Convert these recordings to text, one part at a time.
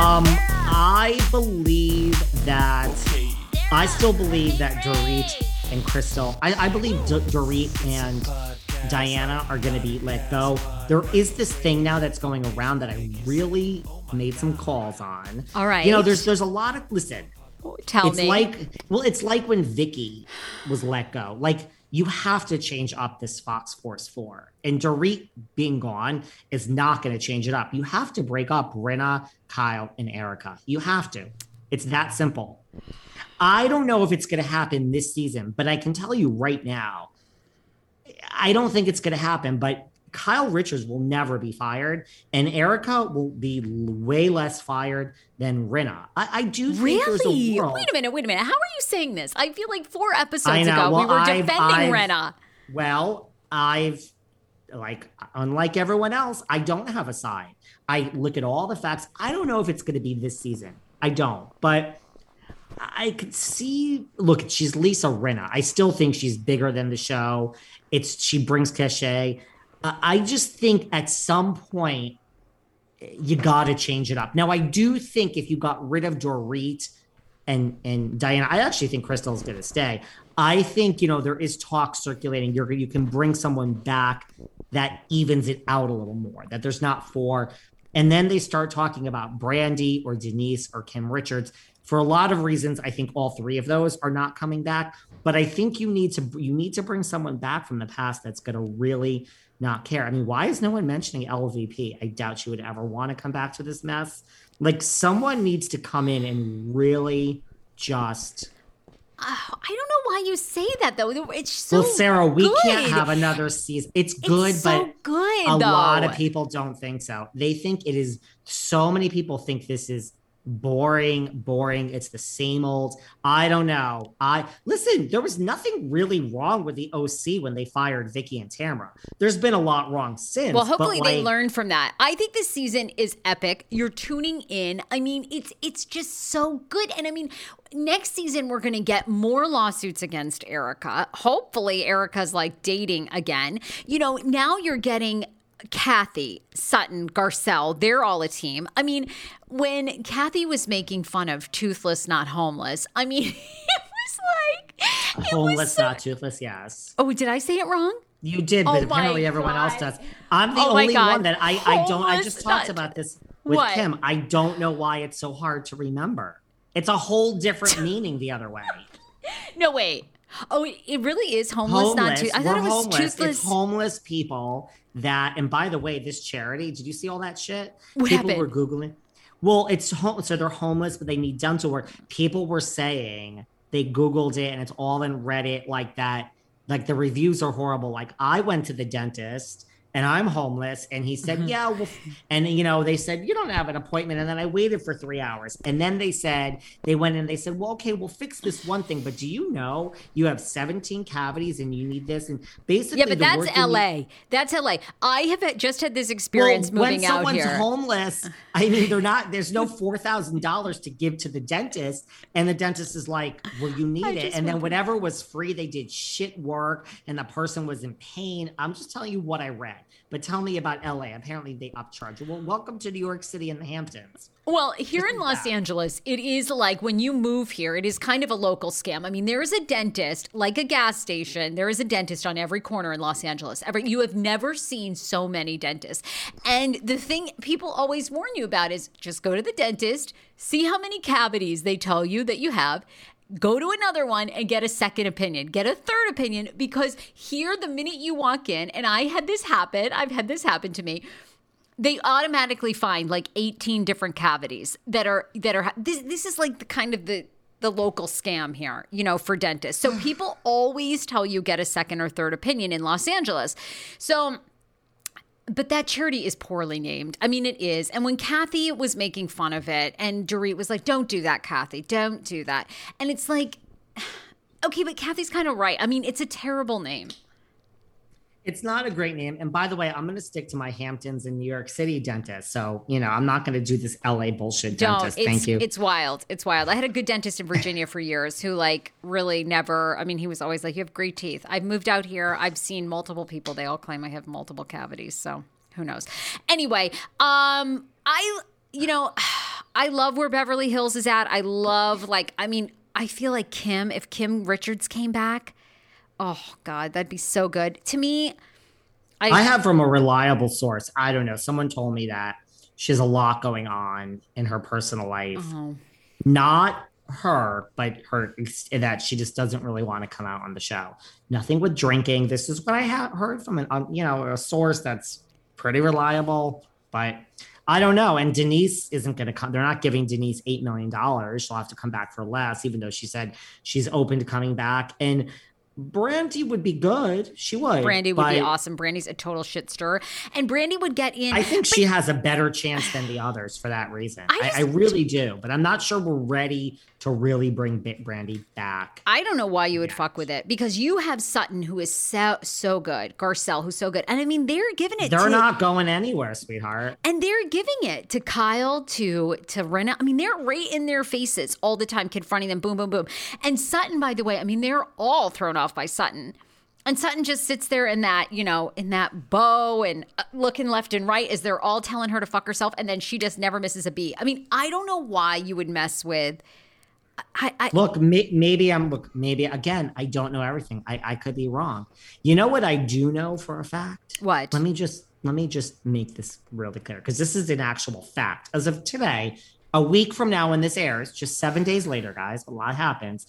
Um, I believe that I still believe that Dorit and Crystal. I, I believe D- Dorit and Diana are going to be let go. There is this thing now that's going around that I really made some calls on. All right. You know, there's there's a lot of listen. Tell it's me. like well, it's like when Vicki was let go. Like you have to change up this Fox Force 4. And Dorit being gone is not going to change it up. You have to break up Rinna, Kyle, and Erica. You have to. It's that simple. I don't know if it's going to happen this season, but I can tell you right now, I don't think it's going to happen. But Kyle Richards will never be fired, and Erica will be way less fired than Rinna. I, I do think Really? there's a world. Wait a minute, wait a minute. How are you saying this? I feel like four episodes ago Well, we were I've- defending I've- Rinna. Well, I've like unlike everyone else, I don't have a side. I look at all the facts. I don't know if it's going to be this season. I don't, but I could see. Look, she's Lisa Rinna. I still think she's bigger than the show. It's she brings cachet. I just think at some point you got to change it up. Now, I do think if you got rid of Dorit and and Diana, I actually think Crystal's going to stay. I think you know there is talk circulating. You're you can bring someone back that evens it out a little more. That there's not four, and then they start talking about Brandi or Denise or Kim Richards. For a lot of reasons, I think all three of those are not coming back. But I think you need to you need to bring someone back from the past that's going to really not care? I mean, why is no one mentioning LVP? I doubt she would ever want to come back to this mess. Like, someone needs to come in and really just. Oh, I don't know why you say that though. It's so well, Sarah, we good. can't have another season. It's good, it's so but good. a though. lot of people don't think so. They think it is. So many people think this is boring boring it's the same old i don't know i listen there was nothing really wrong with the oc when they fired vicki and tamra there's been a lot wrong since Well, hopefully but, they learned from that. I think this season is epic. You're tuning in. I mean, it's it's just so good. And I mean, next season we're going to get more lawsuits against Erica. Hopefully Erica's like dating again. You know, now you're getting Kathy, Sutton, Garcelle, they're all a team. I mean, when Kathy was making fun of toothless, not homeless, I mean, it was like it was homeless so- not toothless yes Oh, did I say it wrong? you did Oh but my apparently everyone else does i'm the Oh only one that i i don't i just talked about this with What? kim i don't know why it's so hard to remember it's a whole different meaning the other way No, wait. Oh, it really is homeless, not homeless. too. I thought it was homeless. toothless. It's homeless people that. And by the way, this charity. Did you see all that shit? What people happened? were googling. Well, it's home. So they're homeless, but they need dental work. People were saying they googled it, and it's all in Reddit like that. Like the reviews are horrible. Like I went to the dentist. And I'm homeless. And he said, Mhm. Yeah, well, and you know, they said, You don't have an appointment. And then I waited for three hours. And then they said, They went and they said, Well, okay, we'll fix this one thing. But do you know you have 17 cavities and you need this? And basically, yeah, but that's you need- LA. That's LA. I have just had this experience well, moving when someone's homeless, I mean, they're not. There's no four thousand dollars to give to the dentist, and the dentist is like, "Well, you need I it." And then whatever was free, they did shit work, and the person was in pain. I'm just telling you what I read. But tell me about LA. Apparently, they upcharge. Well, welcome to New York City and the Hamptons. Well, here in Los that. Angeles, it is like when you move here, it is kind of a local scam. I mean, there is a dentist, like a gas station, there is a dentist on every corner in Los Angeles. Every you have never seen so many dentists. And the thing people always warn you about is just go to the dentist, see how many cavities they tell you that you have. Go to another one and get a second opinion. Get a third opinion because here, the minute you walk in, and I had this happen, I've had this happen to me they automatically find like 18 different cavities that are that are this this is like the kind of the the local scam here, you know, for dentists. So people always tell you get a second or third opinion in Los Angeles. So but that charity is poorly named. I mean, it is. And when Kathy was making fun of it, and Dorit was like, "Don't do that, Kathy. Don't do that." And it's like, okay, but Kathy's kind of right. I mean, it's a terrible name. It's not a great name. And by the way, I'm going to stick to my Hamptons and New York City dentist. So, you know, I'm not going to do this LA bullshit dentist. Thank you. It's wild. It's wild. I had a good dentist in Virginia for years who like really never. I mean, he was always like, "You have great teeth." I've moved out here. I've seen multiple people. They all claim I have multiple cavities. So who knows? Anyway, um, I you know, I love where Beverly Hills is at. I love like. I mean, I feel like Kim. If Kim Richards came back, oh God, that'd be so good to me. I have from a reliable source. I don't know. Someone told me that she has a lot going on in her personal life. Oh. Not her, but her that she just doesn't really want to come out on the show. Nothing with drinking. This is what I have heard from an um, you know a source that's pretty reliable, but I don't know. And Denise isn't going to come. They're not giving Denise eight million dollars. She'll have to come back for less, even though she said she's open to coming back. And Brandi would be good. She would. Brandi would be awesome. Brandi's a total shit stirrer, and Brandi would get in. I think she has a better chance than the others for that reason. I I, I, really do, but I'm not sure we're ready to really bring Bit Brandi back. I don't know why you would fuck with it because you have Sutton who is so so good, Garcelle who's so good, and I mean they're giving it. They're to, not going anywhere, sweetheart. and they're giving it to Kyle to to Rinna. I mean they're right in their faces all the time, confronting them. Boom, boom, boom. And Sutton, by the way, I mean they're all thrown off by Sutton. And Sutton just sits there in that, you know, in that bow and uh, looking left and right as they're all telling her to fuck herself, and then she just never misses a beat. I mean, I don't know why you would mess with. I, I Look, may, maybe I'm look. Maybe again, I don't know everything. I, I could be wrong. You know what I do know for a fact? what? Let me just let me just make this really clear because this is an actual fact. As of today, a week from now when this airs, just seven days later, guys, a lot happens.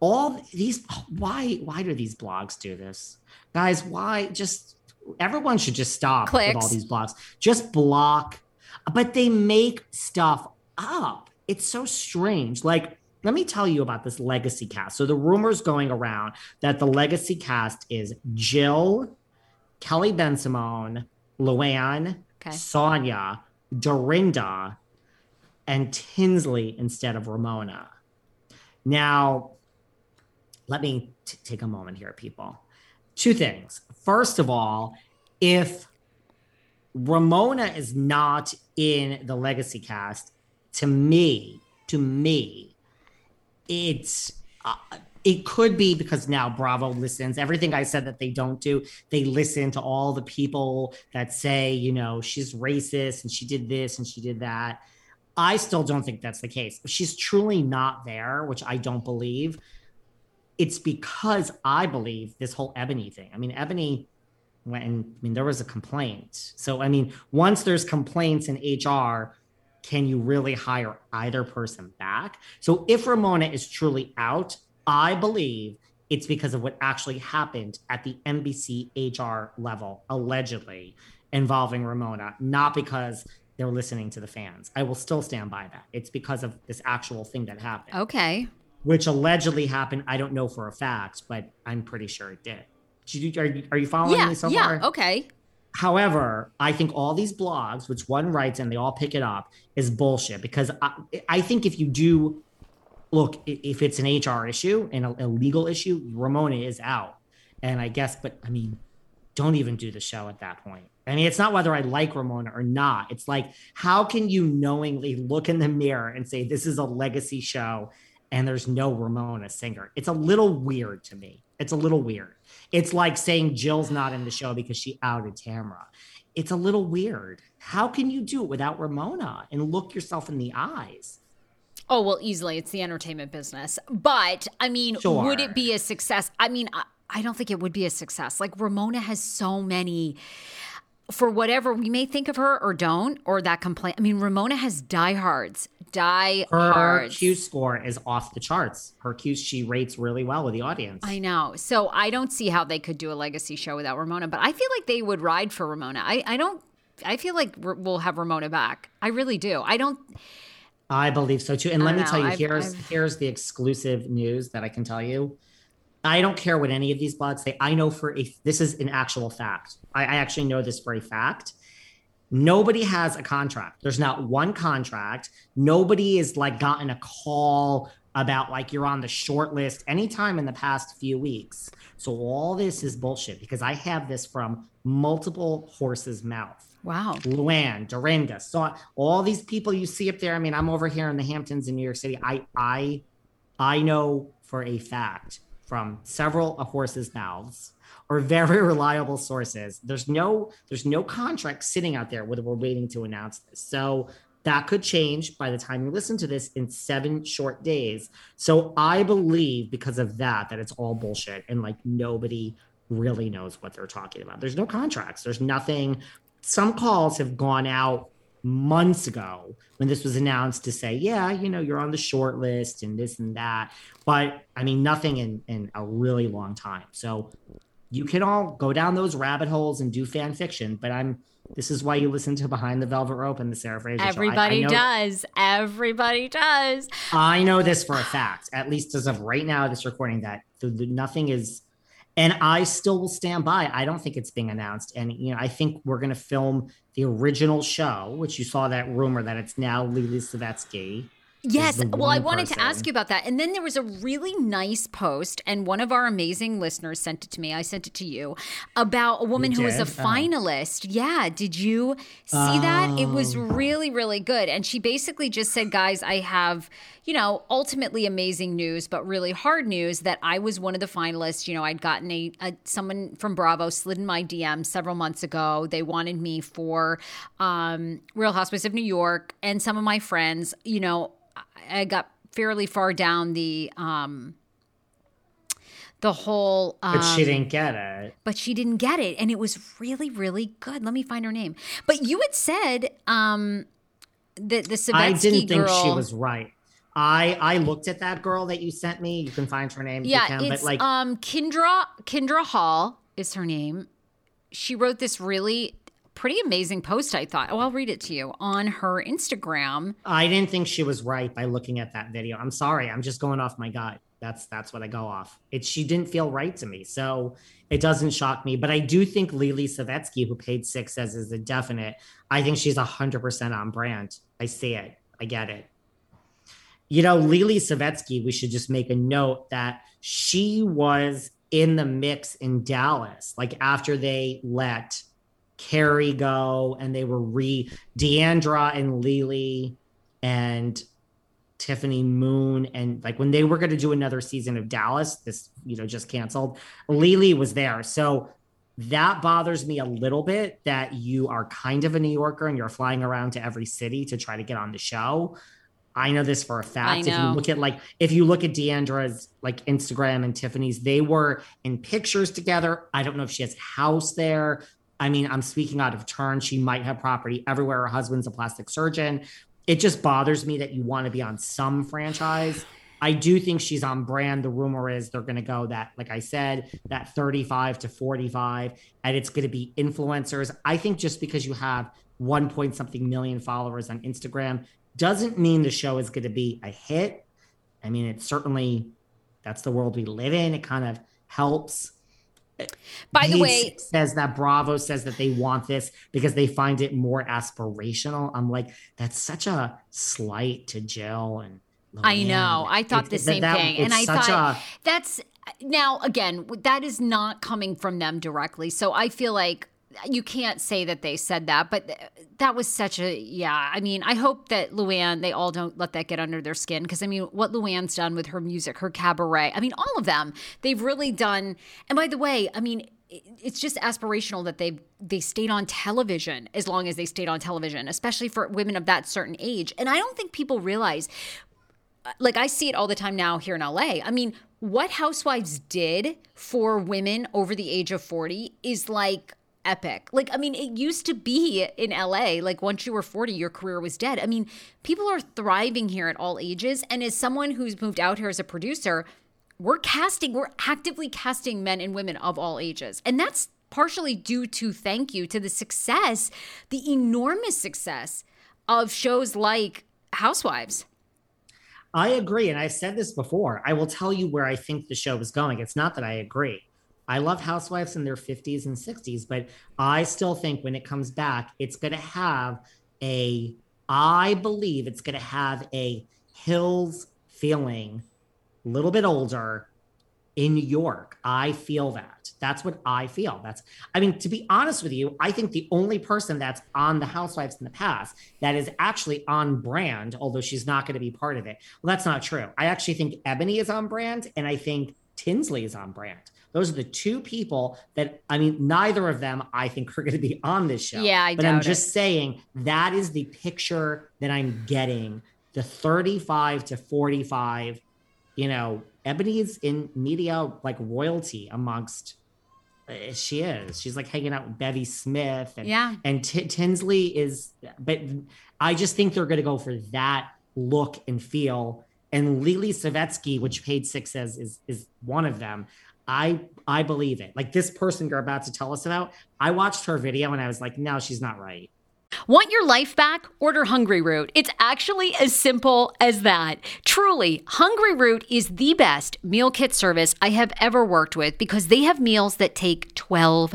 All these why why do these blogs do this? Guys, why just everyone should just stop Clicks. with all these blocks. Just block. But they make stuff up. It's so strange. Like, let me tell you about this legacy cast. So the rumors going around that the legacy cast is Jill, Kelly Bensimon, Luann, Okay. Sonja, Dorinda, and Tinsley instead of Ramona. Now, let me t- take a moment here, people. Two things. First of all, if Ramona is not in the legacy cast, to me, to me, it's uh, it could be because now Bravo listens. Everything I said that they don't do, they listen to all the people that say, you know, she's racist and she did this and she did that. I still don't think that's the case. She's truly not there, which I don't believe, it's because I believe this whole Eboni thing. I mean, Eboni when I mean there was a complaint. So I mean, once there's complaints in HR, can you really hire either person back? So if Ramona is truly out, I believe it's because of what actually happened at the NBC HR level, allegedly involving Ramona, not because they're listening to the fans. I will still stand by that. It's because of this actual thing that happened, Okay. which allegedly happened. I don't know for a fact, but I'm pretty sure it did. Did you- Are you, are you following Yeah. me so yeah. far? Okay. However, I think all these blogs, which one writes and they all pick it up, is bullshit because I, I think if you do look, if it's an HR issue and a, a legal issue, Ramona is out. And I guess, but I mean, don't even do the show at that point. I mean, it's not whether I like Ramona or not. It's like, how can you knowingly look in the mirror and say, this is a legacy show and there's no Ramona Singer? It's a little weird to me. It's a little weird. It's like saying Jill's not in the show because she outed Tamra. It's a little weird. How can you do it without Ramona and look yourself in the eyes? Oh, well, easily. It's the entertainment business. But I mean, Sure. would it be a success? I mean, I, I don't think it would be a success. Like Ramona has so many for whatever we may think of her or don't, or that complaint. I mean, Ramona has diehards, Die Her diehards. Q score is off the charts. Her Q she rates really well with the audience. I know. So I don't see how they could do a legacy show without Ramona, but I feel like they would ride for Ramona. I, I don't. I feel like we'll have Ramona back. I really do. I don't. I believe so too. And let me don't tell you, I've- here's I've- here's the exclusive news that I can tell you. I don't care what any of these blogs say. I know for a this is an actual fact. I, I actually know this for a fact. Nobody has a contract. There's not one contract. Nobody is like gotten a call about like you're on the short list anytime in the past few weeks. So all this is bullshit because I have this from multiple horses' mouth. Wow. Luann, Dorinda, so all these people you see up there. I mean, I'm over here in the Hamptons in New York City. I I I know for a fact from several of horses' mouths or very reliable sources. There's no there's no contract sitting out there whether we're waiting to announce this. So that could change by the time you listen to this in seven short days. So I believe because of that that it's all bullshit and like nobody really knows what they're talking about. There's no contracts. There's nothing. Some calls have gone out months ago when this was announced to say, yeah, you know, you're on the short list and this and that. But I mean, nothing in, in a really long time. So you can all go down those rabbit holes and do fan fiction, but I'm this is why you listen to Behind the Velvet Rope and the Sarah Fraser Show. I- I Everybody does. Everybody does. I know this for a fact, at least as of right now, this recording that the, the, nothing is, and I still will stand by. I don't think it's being announced, and you know, I think we're going to film the original show, which you saw that rumor that it's now Lily Savetsky. Yes. Well, I wanted to ask you about that. And then there was a really nice post, and one of our amazing listeners sent it to me. I sent it to you about a woman who was a did? Oh. finalist. Yeah. Did you see that? It was Oh. really, really good. And she basically just said, guys, I have, you know, ultimately amazing news, but really hard news that I was one of the finalists. You know, I'd gotten a, a someone from Bravo slid in my DM several months ago. They wanted me for um, Real Housewives of New York, and some of my friends, you know, I- got fairly far down the um the whole um, But she didn't get it. but she didn't get it and it was really really good let me find her name but you had said um that the Savetsky I didn't think she was right. I I looked at that girl that you sent me. You can find her name. yeah can, it's but like um Kendra Kendra Hall is her name she wrote this really pretty amazing post, I thought. Oh, I'll read it to you on her Instagram. I didn't think she was right by looking at that video. I'm sorry. I'm just going off my gut. That's that's what I go off. It she didn't feel right to me. So it doesn't shock me. But I do think Lily Savetsky, who Page Six, says is a definite. I think she's hundred percent on brand. I see it. I get it. You know, Lily Savetsky, we should just make a note that she was in the mix in Dallas, like after they let Kary go and they were re D'Andra and Lily and Tiffany Moon and like when they were going to do another season of Dallas, this you know just canceled. Lily was there, so that bothers me a little bit that you are kind of a New Yorker and you're flying around to every city to try to get on the show. I know this for a fact. If you look at like if you look at D'Andra's like Instagram and Tiffany's, they were in pictures together. I don't know if she has a house there. I mean, I'm speaking out of turn. She might have property everywhere. Her husband's a plastic surgeon. It just bothers me that you want to be on some franchise. I do think she's on brand. The rumor is they're going to go that, like I said, that 35 to 45, and it's going to be influencers. I think just because you have one point something million followers on Instagram doesn't mean the show is going to be a hit. I mean, it certainly, that's the world we live in. It kind of helps by the way, says that Bravo says that they want this because they find it more aspirational. I'm like, that's such a slight to Jill and. I know. I thought the same that, thing, and I thought a, that's now again that is not coming from them directly. So I feel like you can't say that they said that, but that was such a yeah. I mean, I hope that Luann they all don't let that get under their skin because I mean, what Luann's done with her music, her cabaret, I mean, all of them, they've really done. And by the way, I mean, it's just aspirational that they they stayed on television as long as they stayed on television, especially for women of that certain age. And I don't think people realize uh, like I see it all the time now here in LA. I mean, what Housewives did for women over the age of 40 is like epic. Like, I mean, it used to be in LA, like once you were 40, your career was dead. I mean, people are thriving here at all ages. And as someone who's moved out here as a producer, we're casting, we're actively casting men and women of all ages. And that's partially due to thank you to the success, the enormous success of shows like Housewives. I agree. And I've said this before. I will tell you where I think the show is going. It's not that I agree. I love housewives in their 50s and 60s, but I still think when it comes back, it's going to have a, I believe it's going to have a Hills feeling, a little bit older in New York. I feel that. That's what I feel. That's, I mean, to be honest with you, I think the only person that's on the Housewives in the past that is actually on brand, although she's not going to be part of it. Well, that's not true. I actually think Eboni is on brand, and I think Tinsley is on brand. Those are the two people that I mean, neither of them I think are going to be on this show. Yeah, I but I'm just it. saying that is the picture that I'm getting. The 35 to 45, you know, Eboni's in media like royalty amongst uh, she is. She's like hanging out with Bevy Smith and yeah. and T- Tinsley is but I just think they're going to go for that look and feel and Lily Savetsky, which Page Six says is is one of them. I I believe it. Like this person you're about to tell us about, I watched her video and I was like, no, she's not right. Want your life back? Order Hungryroot. It's actually as simple as that. Truly, Hungryroot is the best meal kit service I have ever worked with because they have meals that take 12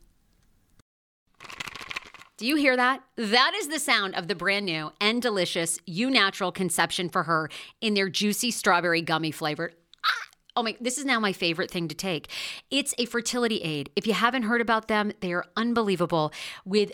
Do you hear that? That is the sound of the brand new and delicious Eu Natural Conception for Her in their juicy strawberry gummy flavored. Ah! Oh my, this is now my favorite thing to take. It's a fertility aid. If you haven't heard about them, they are unbelievable with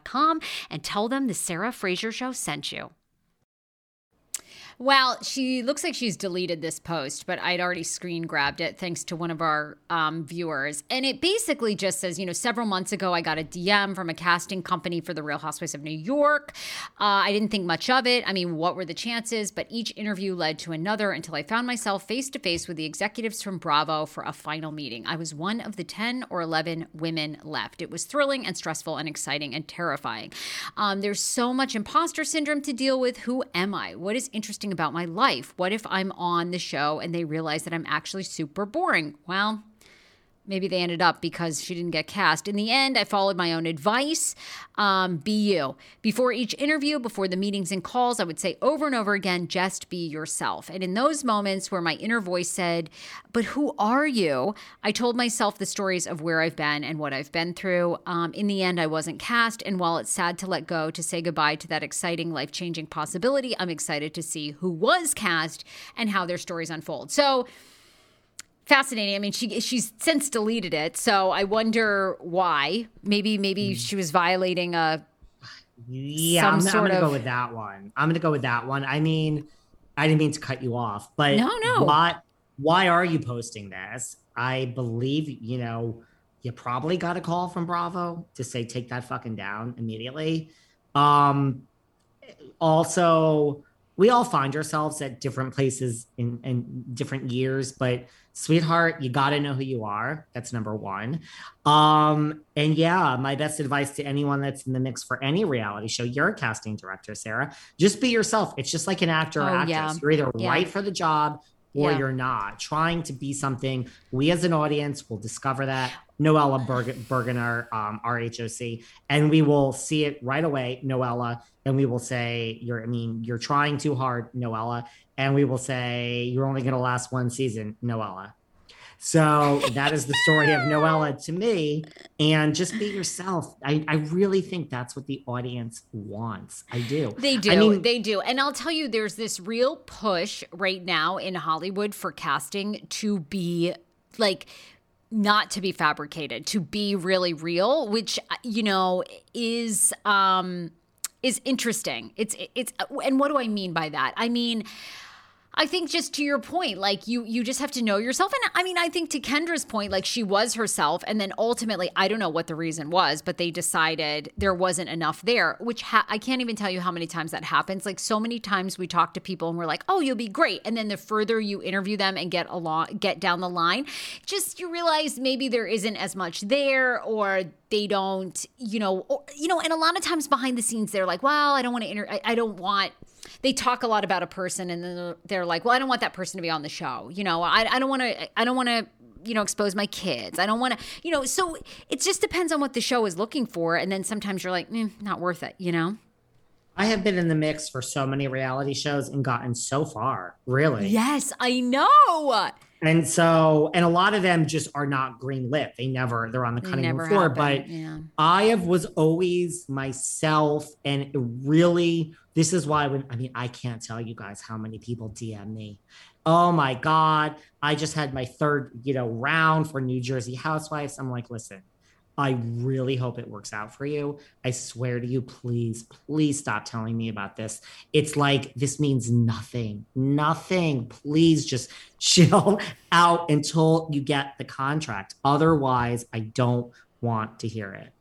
and tell them the Sarah Fraser Show sent you. Well, she looks like she's deleted this post, but I'd already screen grabbed it thanks to one of our um, viewers. And it basically just says, you know, several months ago, I got a DM from a casting company for The Real Housewives of New York. Uh, I didn't think much of it. I mean, what were the chances? But each interview led to another until I found myself face to face with the executives from Bravo for a final meeting. I was one of the 10 or 11 women left. It was thrilling and stressful and exciting and terrifying. Um, there's so much imposter syndrome to deal with. Who am I? What is interesting? About my life? What if I'm on the show and they realize that I'm actually super boring? Well, maybe they ended up because she didn't get cast. In the end, I followed my own advice. Um, be you. Before each interview, before the meetings and calls, I would say over and over again, just be yourself. And in those moments where my inner voice said, But who are you? I told myself the stories of where I've been and what I've been through. Um, in the end, I wasn't cast. And while it's sad to let go, to say goodbye to that exciting, life changing possibility, I'm excited to see who was cast and how their stories unfold. So, fascinating. I mean, she she's since deleted it, so I wonder why. Maybe maybe mm. she was violating a. Yeah, I'm, I'm, gonna of... go with that one. I'm gonna go with that one. I mean, I didn't mean to cut you off, but no, no. Why why are you posting this? I believe you know you probably got a call from Bravo to say take that fucking down immediately. Um, also, we all find ourselves at different places in, in different years, but sweetheart, you got to know who you are. That's number one. Um, and yeah, my best advice to anyone that's in the mix for any reality show, you're a casting director, Sarah. Just be yourself. It's just like an actor or oh, actress. Yeah. You're either yeah. right for the job or yeah. you're not. Trying to be something, we as an audience will discover that. Noella Berg- Bergener, um, RHOC, and we will see it right away, Noella, and we will say, "You're, I mean, you're trying too hard, Noella," and we will say, "You're only going to last one season, Noella." So that is the story of Noella to me. And just be yourself. I, I really think that's what the audience wants. I do. They do. I mean, they do. And I'll tell you, there's this real push right now in Hollywood for casting to be like not to be fabricated, to be really real, which you know is um is interesting. It's it's and what do I mean by that? I mean I think just to your point, like you you just have to know yourself. And I mean, I think to Kendra's point, like she was herself, and then ultimately, I don't know what the reason was, but they decided there wasn't enough there. Which ha- I can't even tell you how many times that happens. Like so many times we talk to people and we're like, "Oh, you'll be great," and then the further you interview them and get along, get down the line, just you realize maybe there isn't as much there, or they don't, you know, or, you know. And a lot of times behind the scenes, they're like, "Well, I don't want to inter, I, I don't want." They talk a lot about a person and then they're like, well, I don't want that person to be on the show. You know, I, I don't want to, I don't want to, you know, expose my kids. I don't want to, you know, so it just depends on what the show is looking for. And then sometimes you're like, eh, not worth it, you know? I have been in the mix for so many reality shows and gotten so far, really. Yes, I know. And so, and a lot of them just are not green lit. They never, they're on the cutting room floor. But yeah. I have was always myself, and really, this is why when I mean, I can't tell you guys how many people DM me. Oh my God, I just had my third, you know, round for New Jersey Housewives. I'm like, listen, I really hope it works out for you. I swear to you, please, please stop telling me about this. It's like this means nothing, nothing. Please just chill out until you get the contract. Otherwise, I don't want to hear it.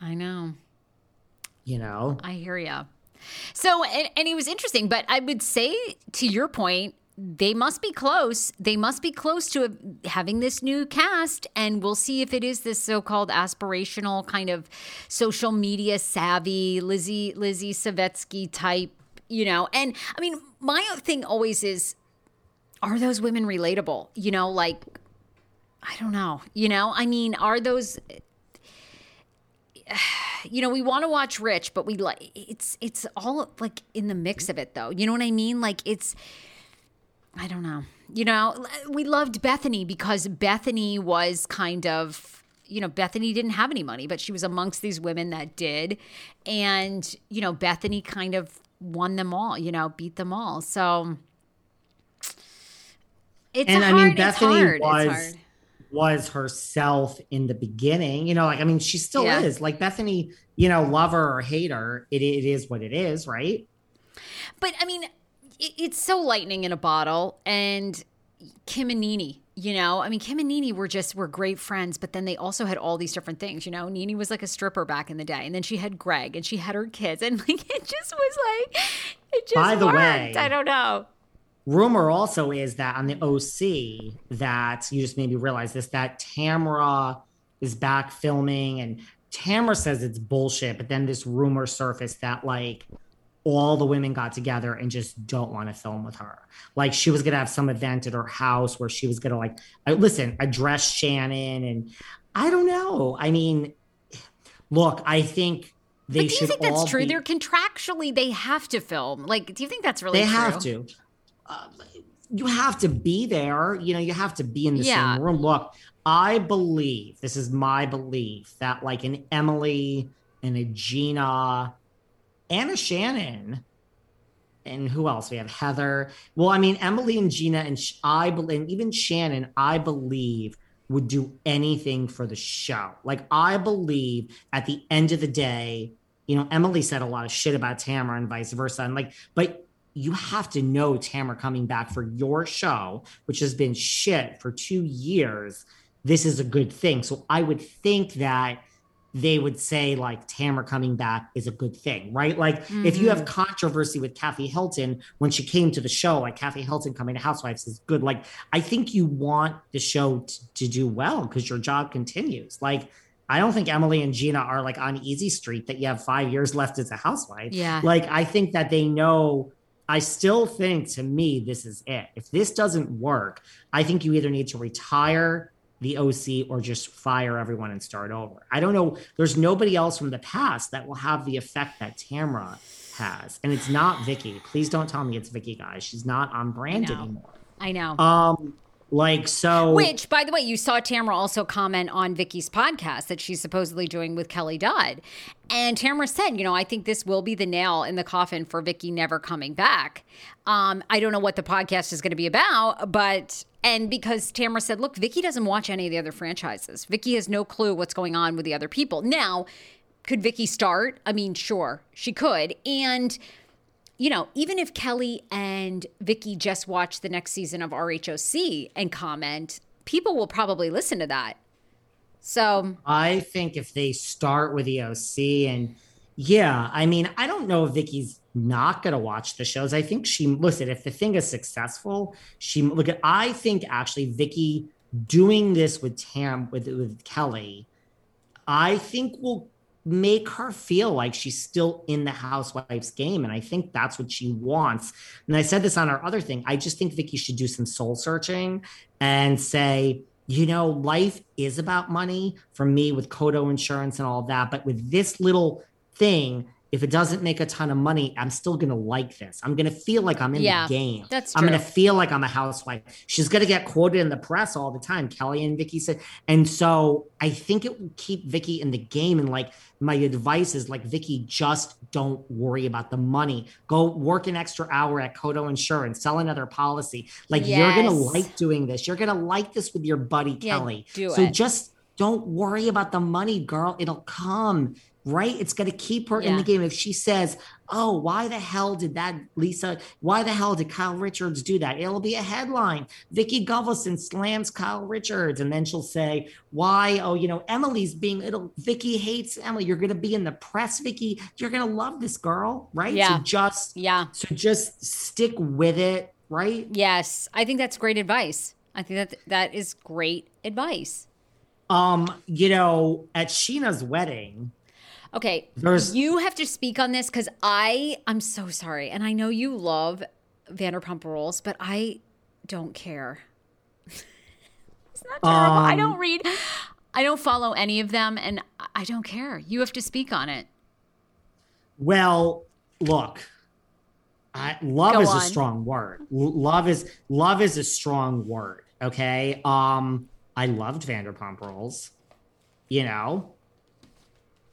I know. You know, I hear you. So, and, and it was interesting, but I would say to your point, they must be close. They must be close to having this new cast, and we'll see if it is this so-called aspirational kind of social media savvy Lizzie Lizzie Savetsky type, you know. And I mean, my thing always is, are those women relatable? You know, like I don't know. You know, I mean, are those you know, we want to watch Rich, but we like it's it's all like in the mix of it though. You know what I mean? Like it's I don't know. You know, we loved Bethany because Bethany was kind of, you know, Bethany didn't have any money, but she was amongst these women that did. And, you know, Bethany kind of won them all, you know, beat them all. So it's and hard, I mean, Bethany was was herself in the beginning. You know, like I mean, she still yeah. is. Like Bethany, you know, love her or hate her, it, it is what it is, right? But I mean, it's so lightning in a bottle. And Kim and Nene, you know, I mean, Kim and Nene were just were great friends, but then they also had all these different things. You know, Nene was like a stripper back in the day, and then she had Greg, and she had her kids, and like it just was like it just. By the worked. way, I don't know. Rumor also is that on the OC that you just made me realize this that Tamra is back filming, and Tamra says it's bullshit, but then this rumor surfaced that like all the women got together and just don't want to film with her. Like she was gonna have some event at her house where she was gonna like listen, address Shannon and I don't know. I mean, look, I think they but do you think that's true? be- They're contractually they have to film. Like, do you think that's really they true? have to. Uh, you have to be there. You know, you have to be in the Yeah. same room. Look, I believe this is my belief that like an Emily and a Gina and a Shannon and who else? We have Heather. Well, I mean, Emily and Gina and I believe, and even Shannon, I believe would do anything for the show. Like, I believe at the end of the day, you know, Emily said a lot of shit about Tamra and vice versa. And like, but you have to know Tamra coming back for your show, which has been shit for two years. This is a good thing. So I would think that they would say like Tamra coming back is a good thing, right? Like if you have mm-hmm. controversy with Kathy Hilton when she came to the show, like Kathy Hilton coming to Housewives is good. Like I think you want the show t- to do well because your job continues. Like I don't think Emily and Gina are like on easy street that you have five years left as a housewife. Yeah. Like I think that they know. I still think to me this is it. If this doesn't work, I think you either need to retire the OC or just fire everyone and start over. I don't know. There's nobody else from the past that will have the effect that Tamra has, and it's not Vicki. Please don't tell me it's Vicki, guys. She's not on brand know. anymore. I know. Um, like so. Which, by the way, you saw Tamra also comment on Vicki's podcast that she's supposedly doing with Kelly Dodd. And Tamra said, you know, I think this will be the nail in the coffin for Vicki never coming back. Um, I don't know what the podcast is going to be about, but and because Tamra said, look, Vicki doesn't watch any of the other franchises. Vicki has no clue what's going on with the other people. Now, could Vicki start? I mean, sure, she could. And you know, even if Kelly and Vicki just watch the next season of RHOC and comment, people will probably listen to that. So, I think if they start with EOC and yeah, I mean, I don't know if Vicki's not gonna watch the shows. I think she listen, if the thing is successful, she look at I think actually Vicki doing this with Tam with with Kelly, I think will make her feel like she's still in the housewife's game. And I think that's what she wants. And I said this on our other thing. I just think Vicki should do some soul searching and say, you know, life is about money for me with Coto insurance and all that. But with this little thing, if it doesn't make a ton of money, I'm still gonna like this. I'm gonna feel like I'm in Yeah, the game. that's I'm gonna feel like I'm a housewife. She's gonna get quoted in the press all the time. Kelly and Vicki said, and so I think it will keep Vicki in the game. And like my advice is like Vicki, just don't worry about the money. Go work an extra hour at Coto Insurance, sell another policy. Like you're gonna like doing this. You're gonna like this with your buddy Yeah, Kelly. do so it. just don't worry about the money, girl. It'll come. Right? It's going to keep her in the game. If she says, Oh, why the hell did that, Lisa? Why the hell did Kyle Richards do that? It'll be a headline. Vicki Gunvalson slams Kyle Richards. And then she'll say, Why? Oh, you know, Emily's being, it'll, Vicki hates Emily. You're going to be in the press, Vicki. You're going to love this girl. Right? Yeah. So just, yeah. so just stick with it. Right? Yes. I think that's great advice. I think that that is great advice. Um, you know, at Scheana's wedding, Okay. There's- you have to speak on this because I I'm so sorry. And I know you love Vanderpump Rules, but I don't care. it's not terrible. I Um, don't read I don't follow any of them and I don't care. You have to speak on it. Well, look, I, love Go is on. a strong word. L- love is love is a strong word. Okay. Um, I loved Vanderpump Rules. You know,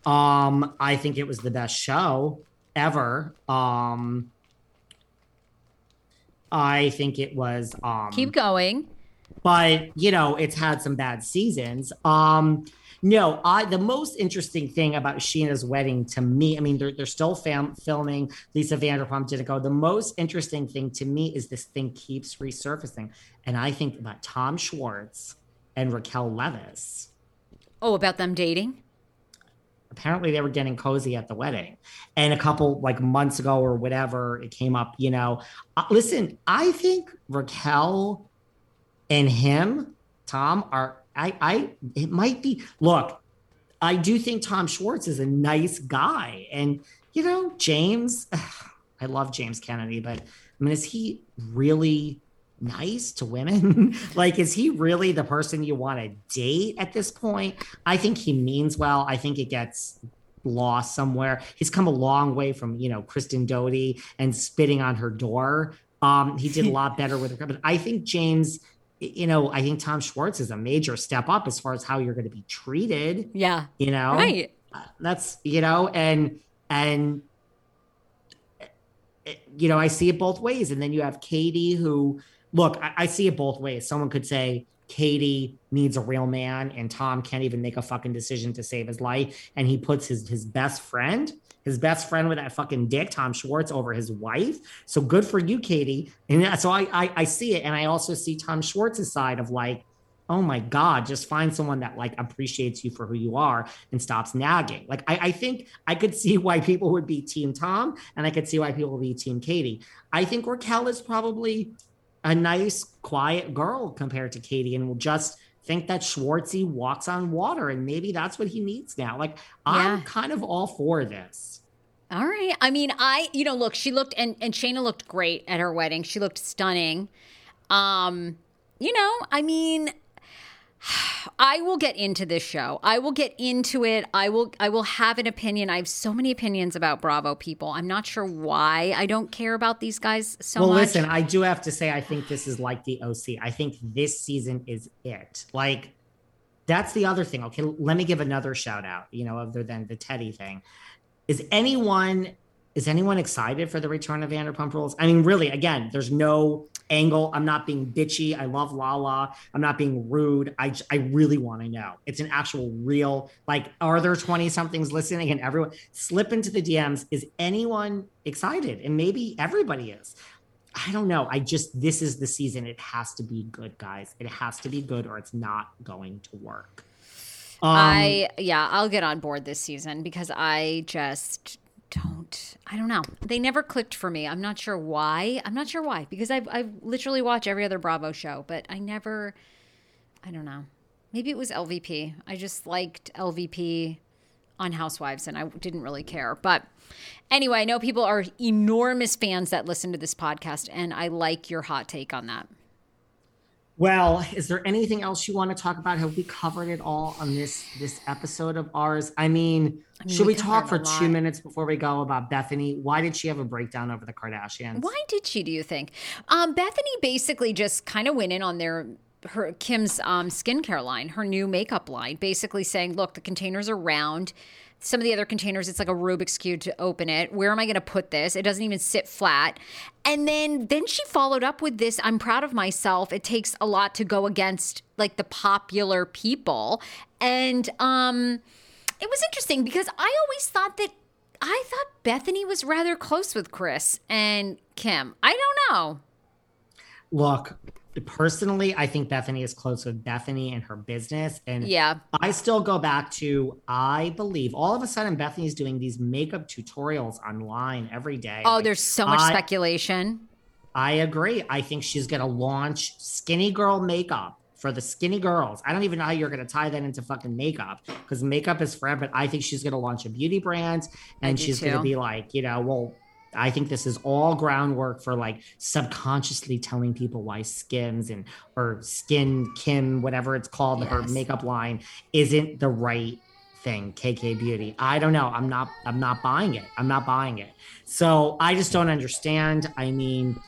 um, I think it was the best show ever. Um, I think it was. Um, Keep going. but you know it's had some bad seasons um no i the most interesting thing about Scheana's wedding to me i mean they're, they're still fam- filming lisa vanderpump didn't go the most interesting thing to me is this thing keeps resurfacing and i think about tom schwartz and raquel Leviss Oh, about them dating? Apparently they were getting cozy at the wedding. And a couple like months ago or whatever it came up you know. Uh, listen i think raquel and him tom are i i it might be look i do think tom schwartz is a nice guy. And you know james I love James Kennedy, but I mean, is he really nice to women? like, is he really the person you want to date at this point? I think he means well. I think it gets lost somewhere. He's come a long way from, you know, Kristen Doute and spitting on her door. Um, he did a lot better with her. But I think James, you know, I think Tom Schwartz is a major step up as far as how you're going to be treated. Yeah. You know, right. That's, you know, and, and, you know, I see it both ways. And then you have Katie, who, look, I, I see it both ways. Someone could say, Katie needs a real man, and Tom can't even make a fucking decision to save his life. And he puts his his best friend, his best friend with that fucking dick, Tom Schwartz, over his wife. So good for you, Katie. And so I I, I see it, and I also see Tom Schwartz's side of like, oh my god, just find someone that like appreciates you for who you are and stops nagging. Like I, I think I could see why people would be Team Tom, and I could see why people would be Team Katie. I think Raquel is probably a nice, quiet girl compared to Katie and will just think that Schwartzy walks on water and maybe that's what he needs now. Like I'm kind of all for this. All right. I mean, I you know, look, she looked and and Scheana looked great at her wedding. She looked stunning. Um, you know, I mean, I will get into this show. I will get into it. I will I will have an opinion. I have so many opinions about Bravo people. I'm not sure why I don't care about these guys so well, much. Well, listen, I do have to say I think this is like the OC. I think this season is it. Like that's the other thing. Okay, let me give another shout out, you know, other than the Teddy thing. Is anyone is anyone excited for the return of Vanderpump Rules? I mean, really, again, there's no angle. I'm not being bitchy. I love Lala. I'm not being rude. I, I really want to know. It's an actual real, like, are there 20 somethings listening and everyone slip into the DMs? Is anyone excited? And maybe everybody is. I don't know. I just, this is the season. It has to be good, guys. It has to be good or it's not going to work. Um, I, yeah, I'll get on board this season because I just, don't I don't know. They never clicked for me. I'm not sure why. I'm not sure why because I've I've literally watched every other Bravo show, but I never I don't know. Maybe it was LVP. I just liked LVP on Housewives and I didn't really care. But anyway, I know people are enormous fans that listen to this podcast and I like your hot take on that. Well, is there anything else you want to talk about? Have we covered it all on this this episode of ours? I mean, I mean should we, we talk for two minutes before we go about Bethenny? Why did she have a breakdown over the Kardashians? Why did she? Do you think? Um, Bethenny basically just kind of went in on their her Kim's um, skincare line, her new makeup line, basically saying, "Look, the containers are round." Some of the other containers, it's like a Rubik's cube to open it. Where am I going to put this? It doesn't even sit flat. And then then she followed up with this. I'm proud of myself. It takes a lot to go against like the popular people, and um, it was interesting because I always thought that I thought Bethenny was rather close with Kris and Kim. I don't know. Look, personally, I think Bethenny is close with Bethenny and her business. And yeah, I still go back to I believe all of a sudden Bethenny's doing these makeup tutorials online every day. Oh, like, there's so much I, speculation. I agree. I think she's gonna launch skinny girl makeup for the skinny girls. I don't even know how you're going to tie that into fucking makeup because makeup is forever. But I think she's going to launch a beauty brand and she's going to be like, you know, well, I think this is all groundwork for like subconsciously telling people why Skims and or Skin Kim, whatever it's called, yes. her makeup line isn't the right thing. KK Beauty. I don't know. I'm not. I'm not buying it. I'm not buying it. So I just don't understand. I mean.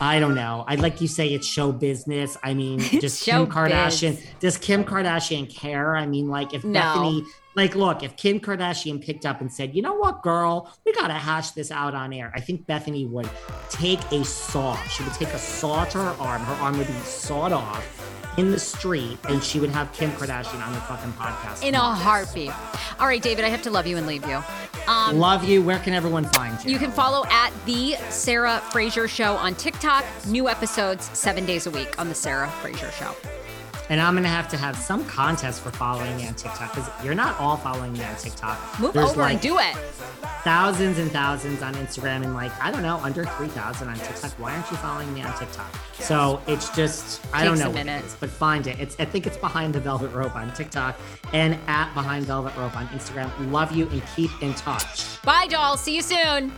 I don't know. I'd like you say it's show business. I mean, does Kim Kardashian biz. does Kim Kardashian care? I mean, like if no. Bethenny like, look, if Kim Kardashian picked up and said, you know what, girl, we got to hash this out on air, I think Bethenny would take a saw. She would take a saw to her arm. Her arm would be sawed off in the street, and she would have Kim Kardashian on the fucking podcast. In a heartbeat. All right, David, I have to love you and leave you. Um, love you. Where can everyone find you? You can follow at The Sarah Fraser Show on TikTok. New episodes seven days a week on The Sarah Fraser Show. And I'm gonna have to have some contest for following me on TikTok because you're not all following me on TikTok. Move There's over like and do it. Thousands and thousands on Instagram and like I don't know under three thousand on TikTok. Why aren't you following me on TikTok? So it's just I don't know what it is, but find it. It's I think it's behind the velvet rope on TikTok and at behind velvet rope on Instagram. Love you and keep in touch. Bye, doll. See you soon.